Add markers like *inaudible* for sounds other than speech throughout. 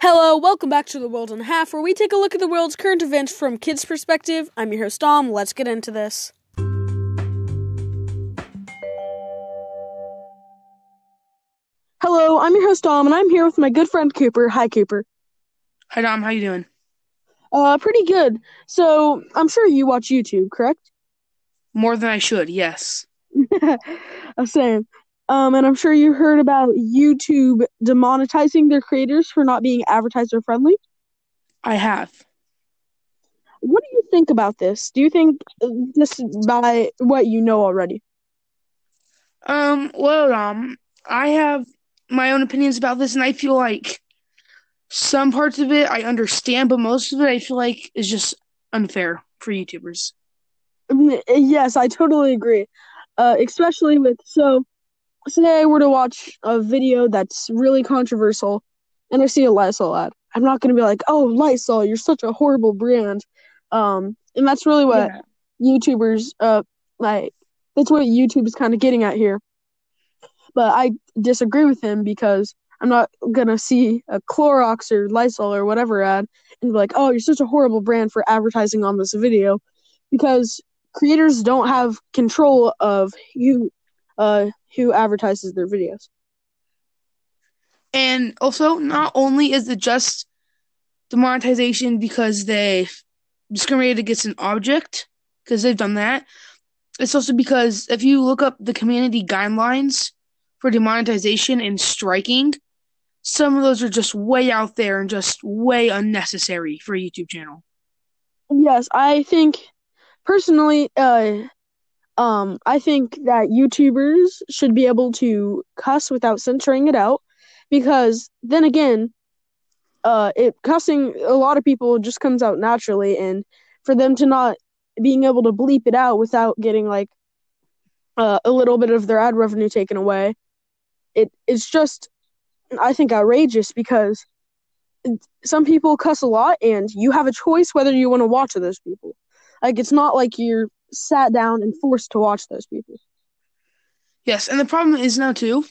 Hello, welcome back to the World in a Half, where we take a look at the world's current events from kids' perspective. I'm your host Dom. Let's get into this. Hello, I'm your host Dom, and I'm here with my good friend Cooper. Hi, Cooper. Hi Dom, how you doing? Uh, pretty good. So I'm sure you watch YouTube, correct? More than I should, yes. Uh, *laughs* Same. Um, and I'm sure you heard about YouTube demonetizing their creators for not being advertiser friendly. I have. What do you think about this? Do you think uh, this by what you know already? Um, well, um, I have my own opinions about this, and I feel like some parts of it I understand, but most of it I feel like is just unfair for YouTubers. Mm, Yes, I totally agree. Uh, especially with so, say I were to watch a video that's really controversial, and I see a Lysol ad. I'm not gonna be like, "Oh, Lysol, you're such a horrible brand." Um, and that's really what Yeah. YouTubers, uh, like that's what YouTube is kind of getting at here. But I disagree with him because I'm not gonna see a Clorox or Lysol or whatever ad and be like, "Oh, you're such a horrible brand for advertising on this video," because creators don't have control of who, uh, who advertises their videos. And also, not only is it just demonetization because they discriminated against an object, because they've done that, it's also because if you look up the community guidelines for demonetization and striking, some of those are just way out there and just way unnecessary for a YouTube channel. Yes, I think personally, uh, um, I think that YouTubers should be able to cuss without censoring it out, because then again, uh, it cussing a lot of people just comes out naturally, and for them to not being able to bleep it out without getting like uh, a little bit of their ad revenue taken away, it it's just I think outrageous because some people cuss a lot, and you have a choice whether you want to watch those people. Like it's not like you're sat down and forced to watch those people. Yes, and the problem is now too,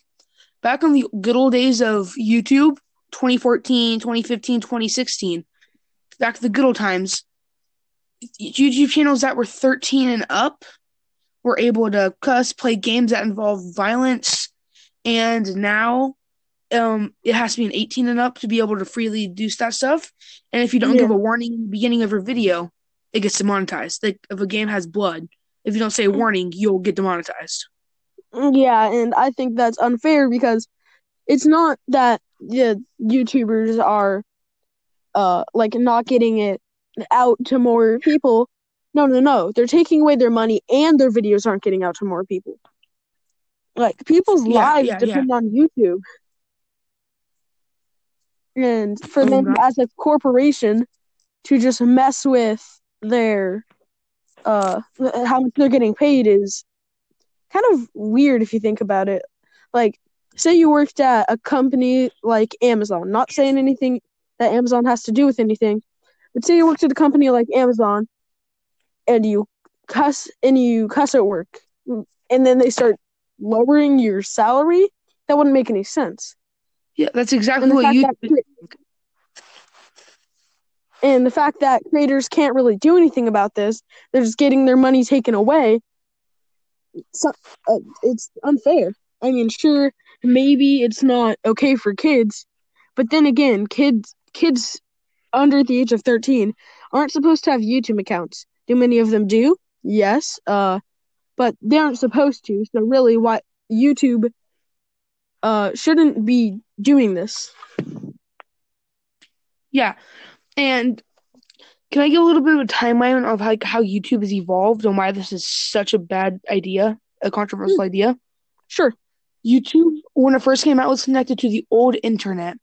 back in the good old days of YouTube, 2014, 2015, 2016, back to the good old times, YouTube channels that were 13 and up were able to cuss, play games that involve violence, and now um it has to be an 18 and up to be able to freely do that stuff. And if you don't Yeah. give a warning in the beginning of your video, it gets demonetized. Like if a game has blood, if you don't say a warning, you'll get demonetized. Yeah, and I think that's unfair because it's not that the YouTubers are uh like not getting it out to more people. No, no, no. They're taking away their money and their videos aren't getting out to more people. Like people's Yeah, lives yeah, depend on YouTube. And for Oh, them as a corporation to just mess with their uh how much they're getting paid is kind of weird if you think about it. Like, say you worked at a company like Amazon, not saying anything that Amazon has to do with anything, but say you worked at a company like Amazon and you cuss and you cuss at work, and then they start lowering your salary, that wouldn't make any sense. Yeah, that's exactly what you that and the fact that creators can't really do anything about this, they're just getting their money taken away. So, uh, it's unfair. I mean, sure, maybe it's not okay for kids, but then again, kids kids under the age of 13 aren't supposed to have YouTube accounts. Do many of them do? Yes. Uh but they aren't supposed to. So really why YouTube uh shouldn't be doing this. Yeah, and can I give a little bit of a timeline of like how YouTube has evolved and why this is such a bad idea, a controversial hmm. idea? Sure. YouTube, when it first came out, was connected to the old internet,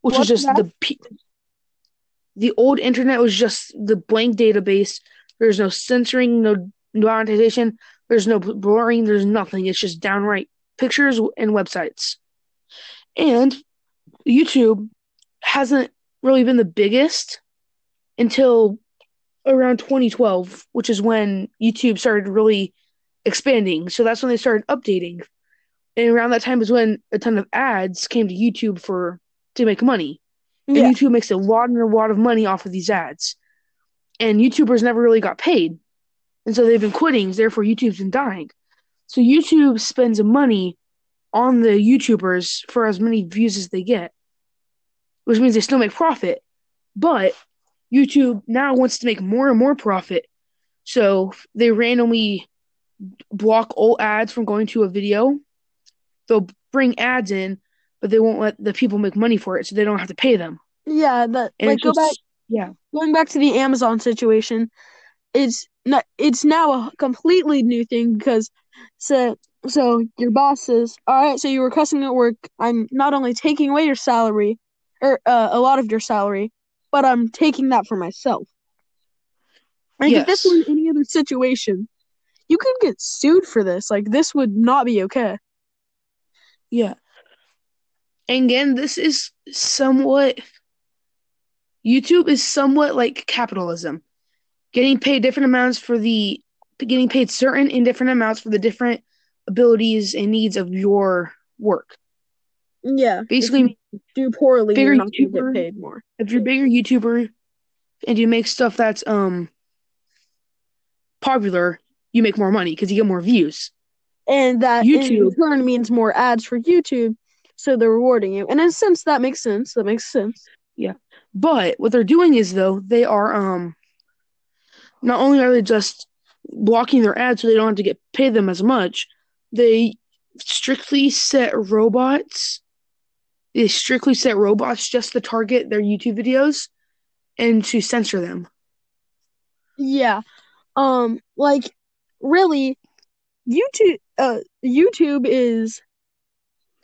which was just that? the pe- the old internet was just the blank database. There's no censoring, no monetization. There's no blurring. There's nothing. It's just downright pictures and websites. And YouTube hasn't really been the biggest until around 2012, which is when YouTube started really expanding. So that's when they started updating. And around that time is when a ton of ads came to YouTube for to make money. And Yeah. YouTube makes a lot and a lot of money off of these ads. And YouTubers never really got paid. And so they've been quitting, therefore YouTube's been dying. So YouTube spends money on the YouTubers for as many views as they get. Which means they still make profit. But YouTube now wants to make more and more profit. So they randomly block all ads from going to a video. They'll bring ads in, but they won't let the people make money for it, so they don't have to pay them. Yeah, that And like go just- back yeah, going back to the Amazon situation, it's not it's now a completely new thing because so so your boss says, "All right, so you were cussing at work. I'm not only taking away your salary or uh, a lot of your salary, but I'm taking that for myself." Like if this Yes. were in any other situation, you could get sued for this. Like this would not be okay. yeah. And again, this is somewhat YouTube is somewhat like capitalism, getting paid different amounts for the getting paid certain and different amounts for the different abilities and needs of your work. Yeah, Basically, do poorly, bigger YouTuber- get paid more. if you're a bigger YouTuber and you make stuff that's um popular, you make more money because you get more views. and that in YouTube- turn means more ads for YouTube, so they're rewarding you. And in a sense, that makes sense. That makes sense. Yeah. But what they're doing is though they are um not only are they just blocking their ads so they don't have to get paid them as much, they strictly set robots. They strictly set robots just to target their YouTube videos and to censor them. Yeah, um, like really, YouTube, uh, YouTube is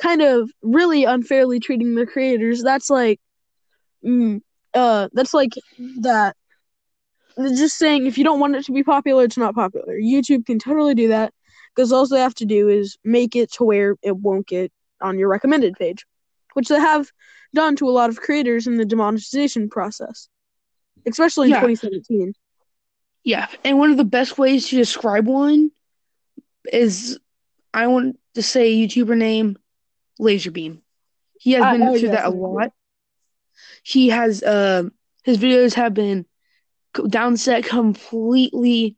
kind of really unfairly treating their creators. That's like, mm, uh, that's like that. They're just saying if you don't want it to be popular, it's not popular. YouTube can totally do that because all they have to do is make it to where it won't get on your recommended page, which they have done to a lot of creators in the demonetization process, especially in Yeah. 2017. Yeah, and one of the best ways to describe one is I want to say YouTuber name Laserbeam. He has I- been I through that a lot. He has uh, his videos have been downset completely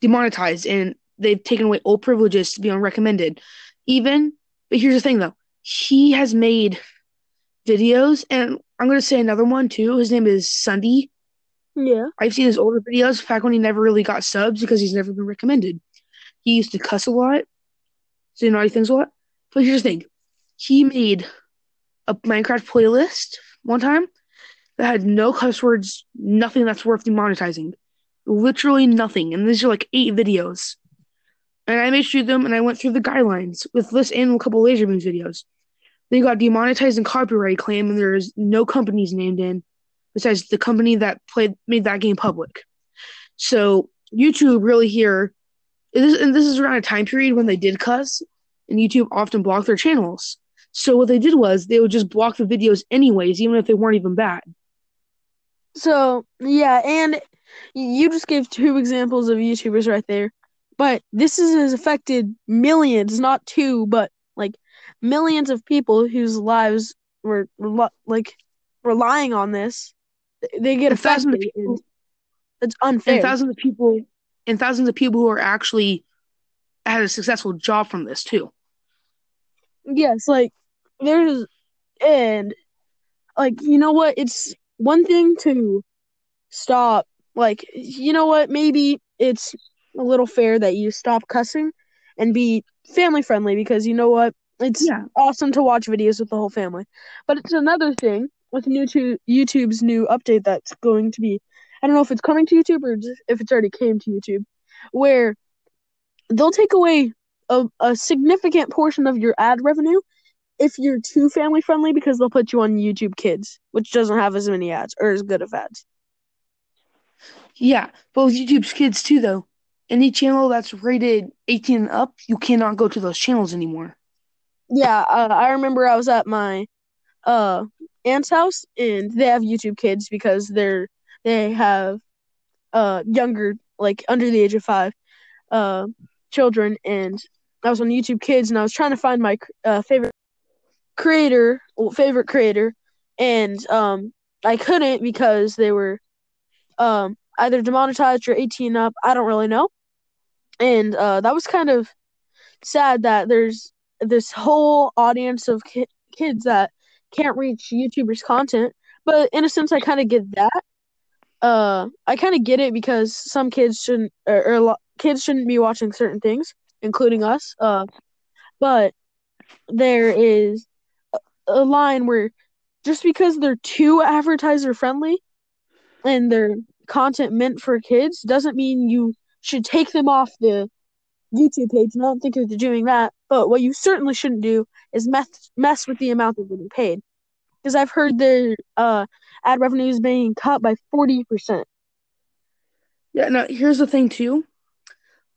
demonetized, and they've taken away all privileges to be on recommended. Even, but here's the thing though, he has made videos, and I'm going to say another one too. His name is Sunday. Yeah. I've seen his older videos back when he never really got subs because he's never been recommended. He used to cuss a lot, say naughty things a lot. But here's the thing he made a Minecraft playlist one time that had no cuss words, nothing that's worth demonetizing. Literally nothing. And these are like eight videos. And I made through them and I went through the guidelines with this and a couple Laser Beams videos. They got demonetized and copyright claim, and there's no companies named in besides the company that played made that game public. So YouTube really here, and this, and this is around a time period when they did cuss, and YouTube often blocked their channels. So what they did was they would just block the videos anyways, even if they weren't even bad. So yeah, and you just gave two examples of YouTubers right there, but this is, has affected millions, not two, but millions of people whose lives were like relying on this. They get And thousands of affected. people- It's unfair. And thousands of people, and thousands of people who are actually had a successful job from this too. Yes, like there's and like you know what? It's one thing to stop like you know what? Maybe it's a little fair that you stop cussing and be family friendly because you know what? It's Yeah. awesome to watch videos with the whole family. But it's another thing with new to YouTube's new update that's going to be I don't know if it's coming to YouTube or just if it's already came to YouTube where they'll take away a, a significant portion of your ad revenue if you're too family friendly because they'll put you on YouTube Kids, which doesn't have as many ads or as good of ads. Yeah, but with YouTube's kids too, though. Any channel that's rated 18 and up, you cannot go to those channels anymore. Yeah, uh, I remember I was at my uh aunt's house and they have YouTube Kids because they're they have uh younger like under the age of 5 uh children and I was on YouTube Kids and I was trying to find my uh, favorite creator, well, favorite creator and um, I couldn't because they were um either demonetized or 18 up. I don't really know, and uh, that was kind of sad that there's this whole audience of ki- kids that can't reach YouTubers' content. But in a sense, I kind of get that. Uh, I kind of get it because some kids shouldn't, or, or lo- kids shouldn't be watching certain things, including us. Uh, but there is a, a line where just because they're too advertiser friendly and their content meant for kids doesn't mean you should take them off the YouTube page. And I don't think they're doing that. But what you certainly shouldn't do is mess mess with the amount they're getting paid, because I've heard their uh, ad revenue is being cut by forty percent. Yeah. Now here's the thing too.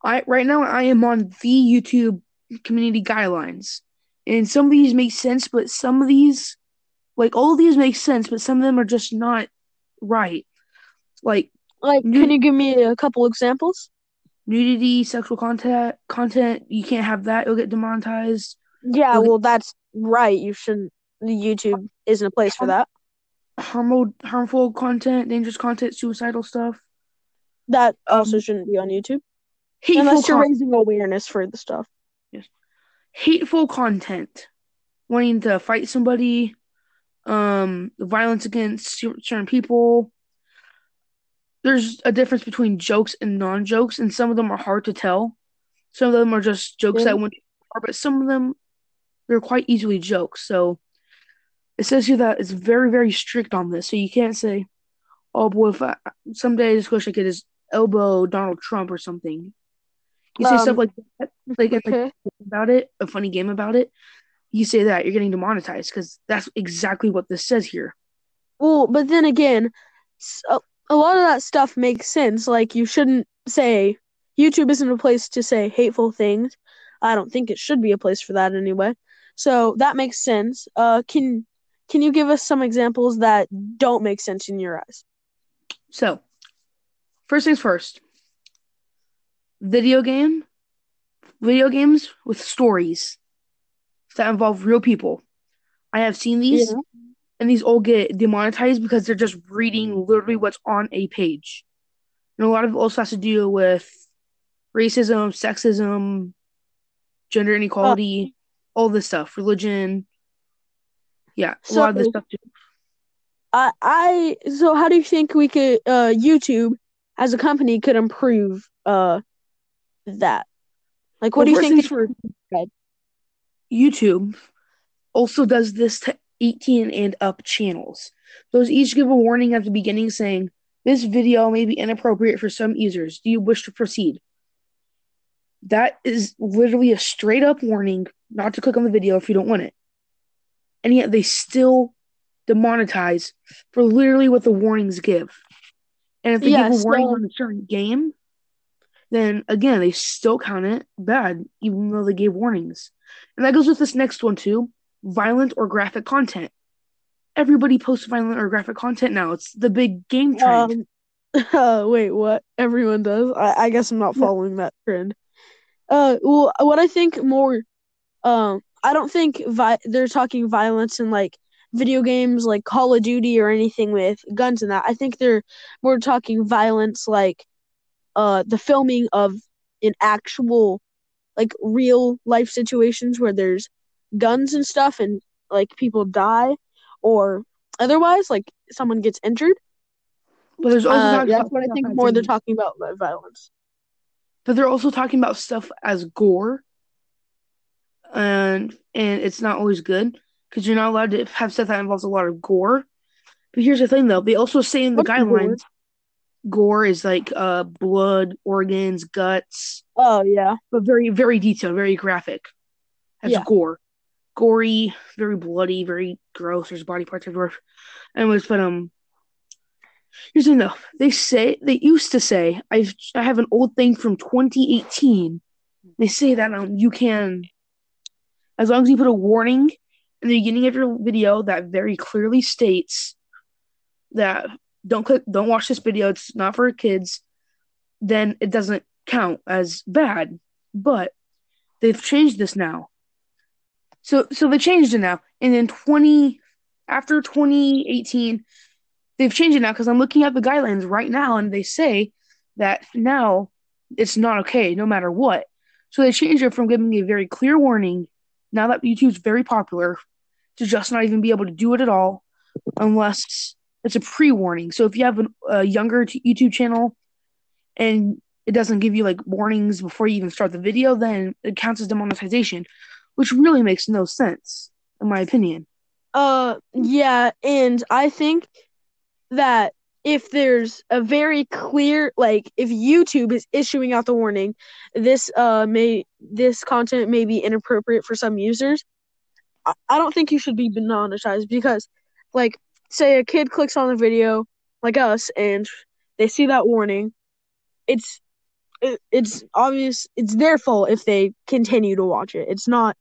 I right now I am on the YouTube community guidelines, and some of these make sense, but some of these, like all of these, make sense, but some of them are just not right. Like, like, can you give me a couple examples? Nudity, sexual content, content. You can't have that; it'll get demonetized. Yeah, well, that's right. You shouldn't. YouTube isn't a place for that. Harmful, harmful content, dangerous content, suicidal stuff. That also um, shouldn't be on YouTube. Hateful unless you're con- raising awareness for the stuff. Yes. Hateful content, wanting to fight somebody, um, violence against certain people, there's a difference between jokes and non-jokes, and some of them are hard to tell. Some of them are just jokes yeah. that went far, but some of them they're quite easily jokes. So it says here that it's very, very strict on this. So you can't say, "Oh boy, if I, someday I just wish I could just elbow Donald Trump or something." You say um, stuff like that, like, okay. like about it, a funny game about it. You say that you're getting demonetized because that's exactly what this says here. Well, but then again, so a lot of that stuff makes sense. Like you shouldn't say YouTube isn't a place to say hateful things. I don't think it should be a place for that anyway. So that makes sense. Uh, can can you give us some examples that don't make sense in your eyes? So, first things first. Video game, video games with stories that involve real people. I have seen these. Yeah and these all get demonetized because they're just reading literally what's on a page. And a lot of it also has to do with racism, sexism, gender inequality, oh. all this stuff, religion. Yeah, a so, lot of this stuff too. I, I so how do you think we could uh YouTube as a company could improve uh that? Like what well, do you think for YouTube also does this to 18 and up channels. Those each give a warning at the beginning saying, This video may be inappropriate for some users. Do you wish to proceed? That is literally a straight up warning not to click on the video if you don't want it. And yet they still demonetize for literally what the warnings give. And if they yes, give a warning on a certain game, then again, they still count it bad, even though they gave warnings. And that goes with this next one, too violent or graphic content. Everybody posts violent or graphic content now. It's the big game trend. Um, *laughs* uh, wait, what? Everyone does. I, I guess I'm not following that trend. Uh, well, what I think more, um, I don't think vi- they're talking violence in like video games like Call of Duty or anything with guns and that. I think they're more talking violence like, uh, the filming of an actual, like real life situations where there's guns and stuff and like people die or otherwise like someone gets injured. But there's also uh, that's what I think more they're talking about violence. But they're also talking about stuff as gore, and and it's not always good because you're not allowed to have stuff that involves a lot of gore. But here's the thing, though: they also say in the What's guidelines, gore? gore is like uh blood, organs, guts. Oh yeah, but very very detailed, very graphic. That's yeah. gore gory, very bloody, very gross. There's body parts everywhere. Anyways, but um, here's enough. They say they used to say I've I have an old thing from 2018. They say that um you can, as long as you put a warning in the beginning of your video that very clearly states that don't click, don't watch this video. It's not for kids. Then it doesn't count as bad. But they've changed this now so so they changed it now. And in 20 after 2018, they've changed it now because I'm looking at the guidelines right now and they say that now it's not okay no matter what. So they changed it from giving a very clear warning now that YouTube's very popular to just not even be able to do it at all unless it's a pre-warning. So if you have an, a younger t- YouTube channel and it doesn't give you like warnings before you even start the video, then it counts as demonetization, which really makes no sense in my opinion. Uh, yeah, and I think that if there's a very clear like if YouTube is issuing out the warning, this uh may this content may be inappropriate for some users. I, I don't think you should be demonetized because like say a kid clicks on the video like us and they see that warning, it's it, it's obvious it's their fault if they continue to watch it. It's not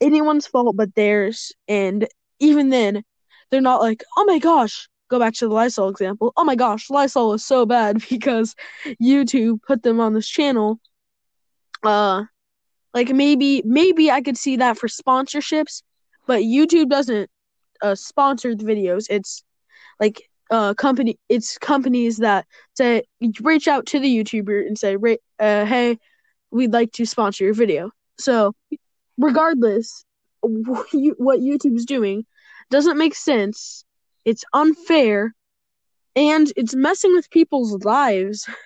anyone's fault but theirs and even then they're not like, "Oh my gosh, go back to the Lysol example. Oh my gosh, Lysol is so bad *laughs* because YouTube put them on this channel. Uh like maybe maybe I could see that for sponsorships, but YouTube doesn't uh sponsor the videos. It's like uh company it's companies that say reach out to the YouTuber and say, uh, "Hey, we'd like to sponsor your video." So, regardless *laughs* what YouTube's doing doesn't make sense it's unfair and it's messing with people's lives. *laughs*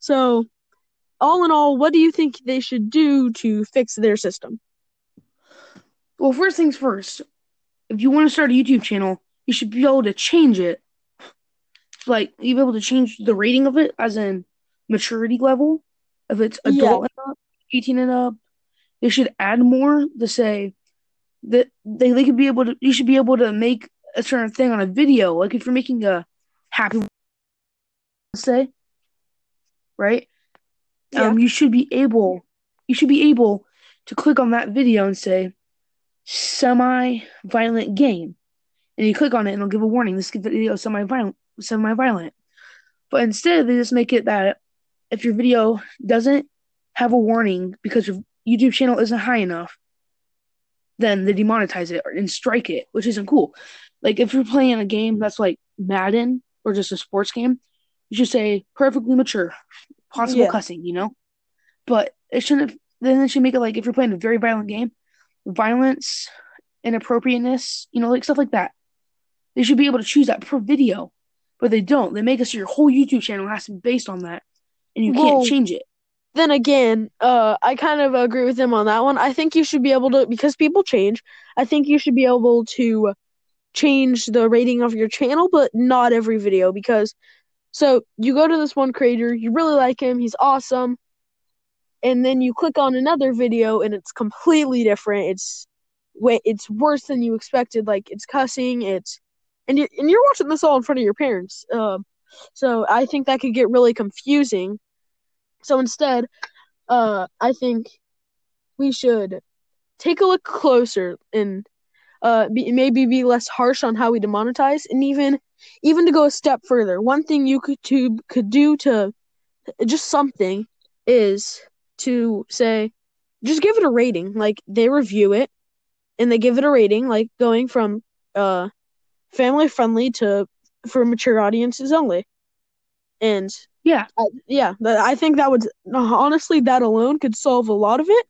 So, all in all, what do you think they should do to fix their system? Well, first things first, if you want to start a YouTube channel, you should be able to change it. Like, you be able to change the rating of it, as in maturity level. If it's adult yeah. and up, 18 and up, they should add more to say that they, they could be able to, you should be able to make a certain thing on a video. Like if you're making a happy say, right? Yeah. Um, you should be able, you should be able to click on that video and say semi-violent game, and you click on it and it'll give a warning. This video is semi-violent, semi-violent. But instead, they just make it that if your video doesn't have a warning because your YouTube channel isn't high enough, then they demonetize it and strike it, which isn't cool. Like if you're playing a game that's like Madden or just a sports game, you should say perfectly mature, possible yeah. cussing, you know. But it shouldn't. Then it should make it like if you're playing a very violent game, violence, inappropriateness, you know, like stuff like that. They should be able to choose that per video, but they don't. They make it so your whole YouTube channel has to be based on that, and you can't change it. Then again, uh, I kind of agree with them on that one. I think you should be able to because people change. I think you should be able to change the rating of your channel, but not every video because so you go to this one creator, you really like him, he's awesome, and then you click on another video and it's completely different. It's way it's worse than you expected. Like it's cussing, it's and you're and you're watching this all in front of your parents. Um, so I think that could get really confusing. So instead, uh, I think we should take a look closer and uh be, maybe be less harsh on how we demonetize and even even to go a step further. One thing you could could do to just something is to say just give it a rating. Like they review it and they give it a rating like going from uh family friendly to for mature audiences only. And yeah I, yeah i think that would honestly that alone could solve a lot of it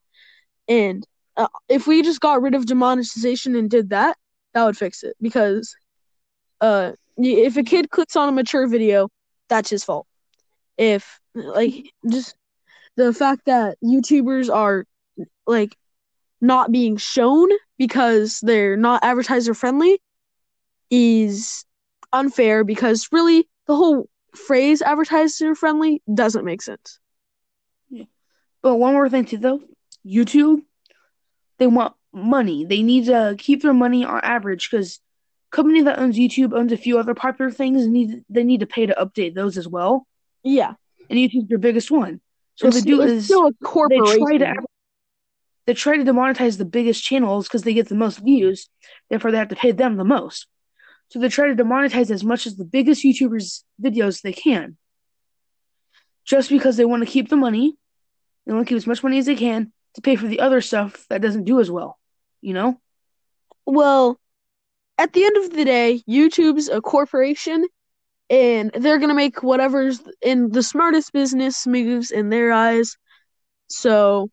and uh, if we just got rid of demonetization and did that, that would fix it. Because uh, if a kid clicks on a mature video, that's his fault. If like just the fact that YouTubers are like not being shown because they're not advertiser friendly is unfair because really the whole phrase advertiser friendly doesn't make sense. Yeah. But one more thing too though, YouTube they want money. They need to keep their money on average because company that owns YouTube owns a few other popular things and need they need to pay to update those as well. Yeah, and YouTube's their biggest one. So it's, what they do is still a corporation. They try to they try to demonetize the biggest channels because they get the most views. Therefore, they have to pay them the most. So they try to demonetize as much as the biggest YouTubers' videos they can, just because they want to keep the money. They want to keep as much money as they can to pay for the other stuff that doesn't do as well, you know? Well, at the end of the day, YouTube's a corporation and they're going to make whatever's in the smartest business moves in their eyes. So,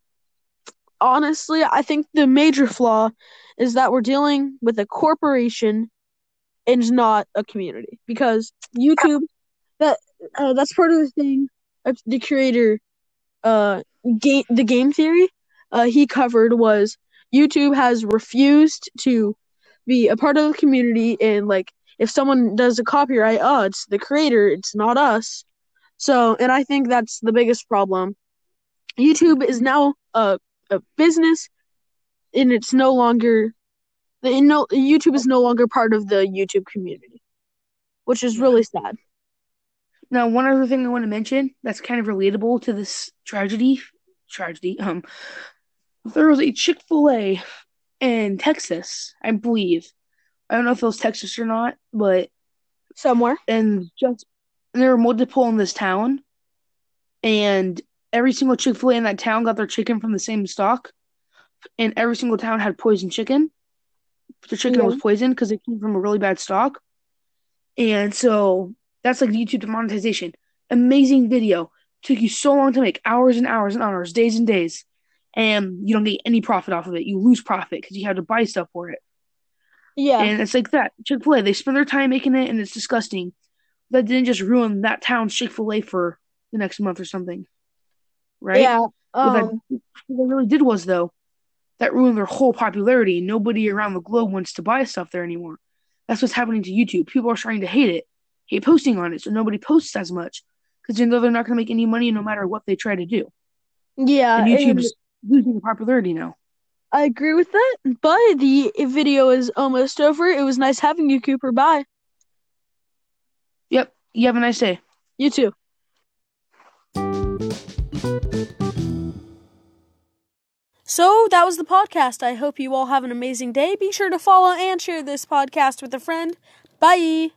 honestly, I think the major flaw is that we're dealing with a corporation and not a community because YouTube that uh, that's part of the thing. The creator uh game the game theory uh he covered was YouTube has refused to be a part of the community and like if someone does a copyright oh it's the creator it's not us. So and I think that's the biggest problem. YouTube is now a a business and it's no longer the no YouTube is no longer part of the YouTube community, which is really sad. Now, one other thing I want to mention that's kind of relatable to this tragedy, tragedy. Um, there was a Chick Fil A in Texas, I believe. I don't know if it was Texas or not, but somewhere. And just and there were multiple in this town, and every single Chick Fil A in that town got their chicken from the same stock, and every single town had poison chicken. The chicken yeah. was poisoned because it came from a really bad stock, and so that's like YouTube demonetization. Amazing video. Took you so long to make, hours and hours and hours, days and days, and you don't get any profit off of it. You lose profit because you have to buy stuff for it. Yeah, and it's like that. Chick Fil A, they spend their time making it, and it's disgusting. That didn't just ruin that town's Chick Fil A for the next month or something right? Yeah. Um, what, what really did was though, that ruined their whole popularity. and Nobody around the globe wants to buy stuff there anymore. That's what's happening to YouTube. People are starting to hate it, hate posting on it, so nobody posts as much because they know they're not going to make any money no matter what they try to do. Yeah, and YouTube's and losing popularity now. I agree with that, but the video is almost over. It was nice having you, Cooper. Bye. Yep. You have a nice day. You too. So that was the podcast. I hope you all have an amazing day. Be sure to follow and share this podcast with a friend. Bye.